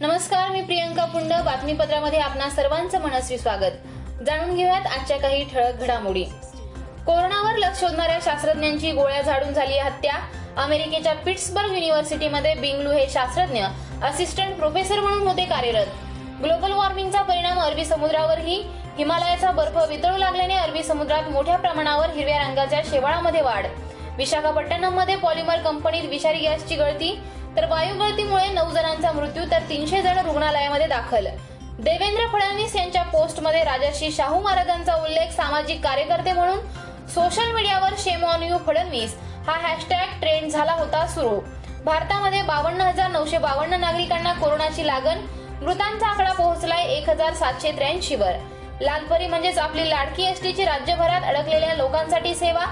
नमस्कार मी प्रियंका पुंड बातमीपत्रामध्ये आपणा सर्वांचं मनस्वी स्वागत. जाणून घेऊयात आजच्या काही ठळक घडामोडी. कोरोनावर लक्ष शोधणाऱ्या शास्त्रज्ञांची गोळ्या झाडून झाली हत्या. अमेरिकेच्या पिट्सबर्ग युनिव्हर्सिटीमध्ये बिंगलू हे शास्त्रज्ञ असिस्टंट प्रोफेसर म्हणून होते कार्यरत. ग्लोबल वॉर्मिंगचा परिणाम अरबी समुद्रावरही. हिमालयाचा बर्फ वितळू लागल्याने अरबी समुद्रात मोठ्या प्रमाणावर हिरव्या रंगाच्या शेवाळामध्ये वाढ. विशाखापट्टणममध्ये पॉलिमर कंपनीत विषारी गॅसची गळती. तर वायू गळतीमुळे नऊ जणांचा मृत्यू तर तीनशे जण रुग्णालयामध्ये दाखल. देवेंद्र फडणवीस यांच्या पोस्टमध्ये राजर्षी शाहू महाराजांचा उल्लेख सामाजिक कार्यकर्ते म्हणून सोशल मीडियावर शेम ऑन यू फडणवीस. हा हॅशटॅग ट्रेंड झाला होता सुरू. भारतामध्ये बावन्न हजार नऊशे बावन्न नागरिकांना कोरोनाची लागण. मृतांचा आकडा पोहोचलाय एक हजार सातशे त्र्याऐंशी वर. लालपरी म्हणजेच आपली लाडकी एसटीची राज्यभरात अडकलेल्या लोकांसाठी सेवा.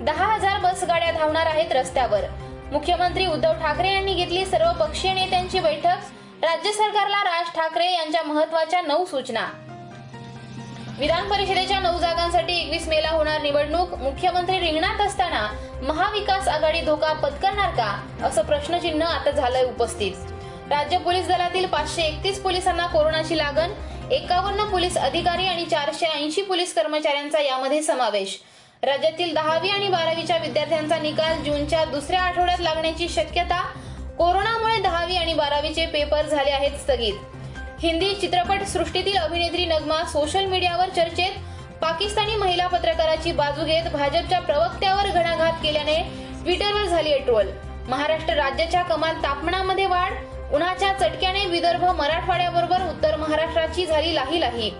दहा हजार बस गाड्या धावणार आहेत रस्त्यावर. मुख्यमंत्री उद्धव ठाकरे यांनी घेतली सर्व पक्षीय नेत्यांची बैठक. राज्य सरकारला राज ठाकरे यांच्या महत्त्वाच्या नऊ सूचना. विधान परिषदेच्या नऊ जागांसाठी एकवीस मेला होणार निवडणूक. मुख्यमंत्री रिंगणात असताना महाविकास आघाडी धोका पत्करणार का? असं प्रश्नचिन्ह आता झालंय उपस्थित. राज्य पोलीस दलातील पाचशे एकतीस पोलिसांना कोरोनाची लागण. एकावन्न पोलीस अधिकारी आणि चारशे ऐंशी पोलीस कर्मचाऱ्यांचा यामध्ये समावेश. राज्यातील दहावी आणि बारावीच्या विद्यार्थ्यांचा निकाल जूनच्या दुसऱ्या आठवड्यात लागण्याची शक्यता. कोरोनामुळे दहावी आणि बारावीचे पेपर झाले आहेत स्थगित. हिंदी चित्रपट सृष्टीतील अभिनेत्री नगमा सोशल मीडियावर चर्चेत. पाकिस्तानी महिला पत्रकाराची बाजू घेत भाजपच्या प्रवक्त्यावर घणाघात केल्याने ट्विटरवर झाली आहे ट्रोल महाराष्ट्र राज्याच्या कमाल तापमानामध्ये वाढ उन्हाच्या चटक्याने विदर्भ मराठवाड्याबरोबर उत्तर महाराष्ट्राची झाली लाही लाही.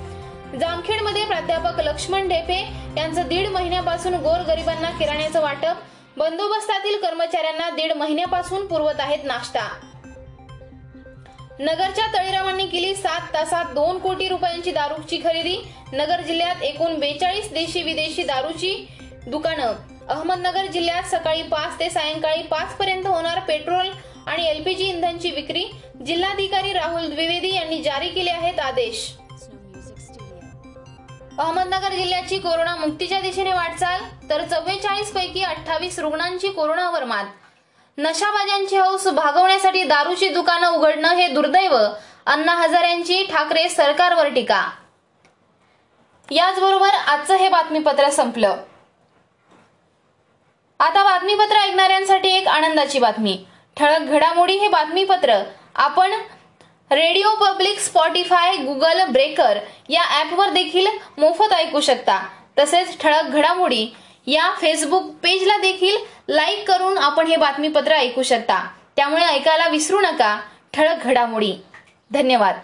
जामखेडमध्ये प्राध्यापक लक्ष्मण ढेपे यांचं दीड महिन्यापासून गोर गरिबांना किराण्याचं वाटप बंदोबस्तातील कर्मचाऱ्यांना दीड महिन्यापासून पुरवत आहेत नाश्ता. नगरच्या तळीरामांनी केली सात तासात दोन कोटी रुपयांची दारूची खरेदी नगर जिल्ह्यात एकूण बेचाळीस देशी विदेशी दारूची दुकानं. अहमदनगर जिल्ह्यात सकाळी पाच ते सायंकाळी पाच पर्यंत होणार पेट्रोल आणि एलपीजी इंधनची विक्री जिल्हाधिकारी राहुल द्विवेदी यांनी जारी केले आहेत आदेश. अहमदनगर जिल्ह्याची कोरोना मुक्तीच्या दिशेने वाटचाल तर चव्वेचाळीस पैकी अठ्ठावीस रुग्णांची कोरोनावर मात. नशाबाज्यांची हौस भागवण्यासाठी दारूची दुकानं उघडणं हे दुर्दैव अण्णा हजाऱ्यांची ठाकरे सरकारवर टीका. याचबरोबर आजचं हे बातमीपत्र संपलं. आता बातमीपत्र ऐकणाऱ्यांसाठी एक आनंदाची बातमी. ठळक घडामोडी हे बातमीपत्र. आपण radio public Spotify Google breaker या ॲपवर देखील मोफत ऐकू शकता. तसेच ठळक घडामोडी या फेसबुक पेजला देखील लाईक करून आपण हे बातमीपत्र ऐकू शकता. त्यामुळे ऐकायला विसरू नका. ठळक घडामोडी. धन्यवाद.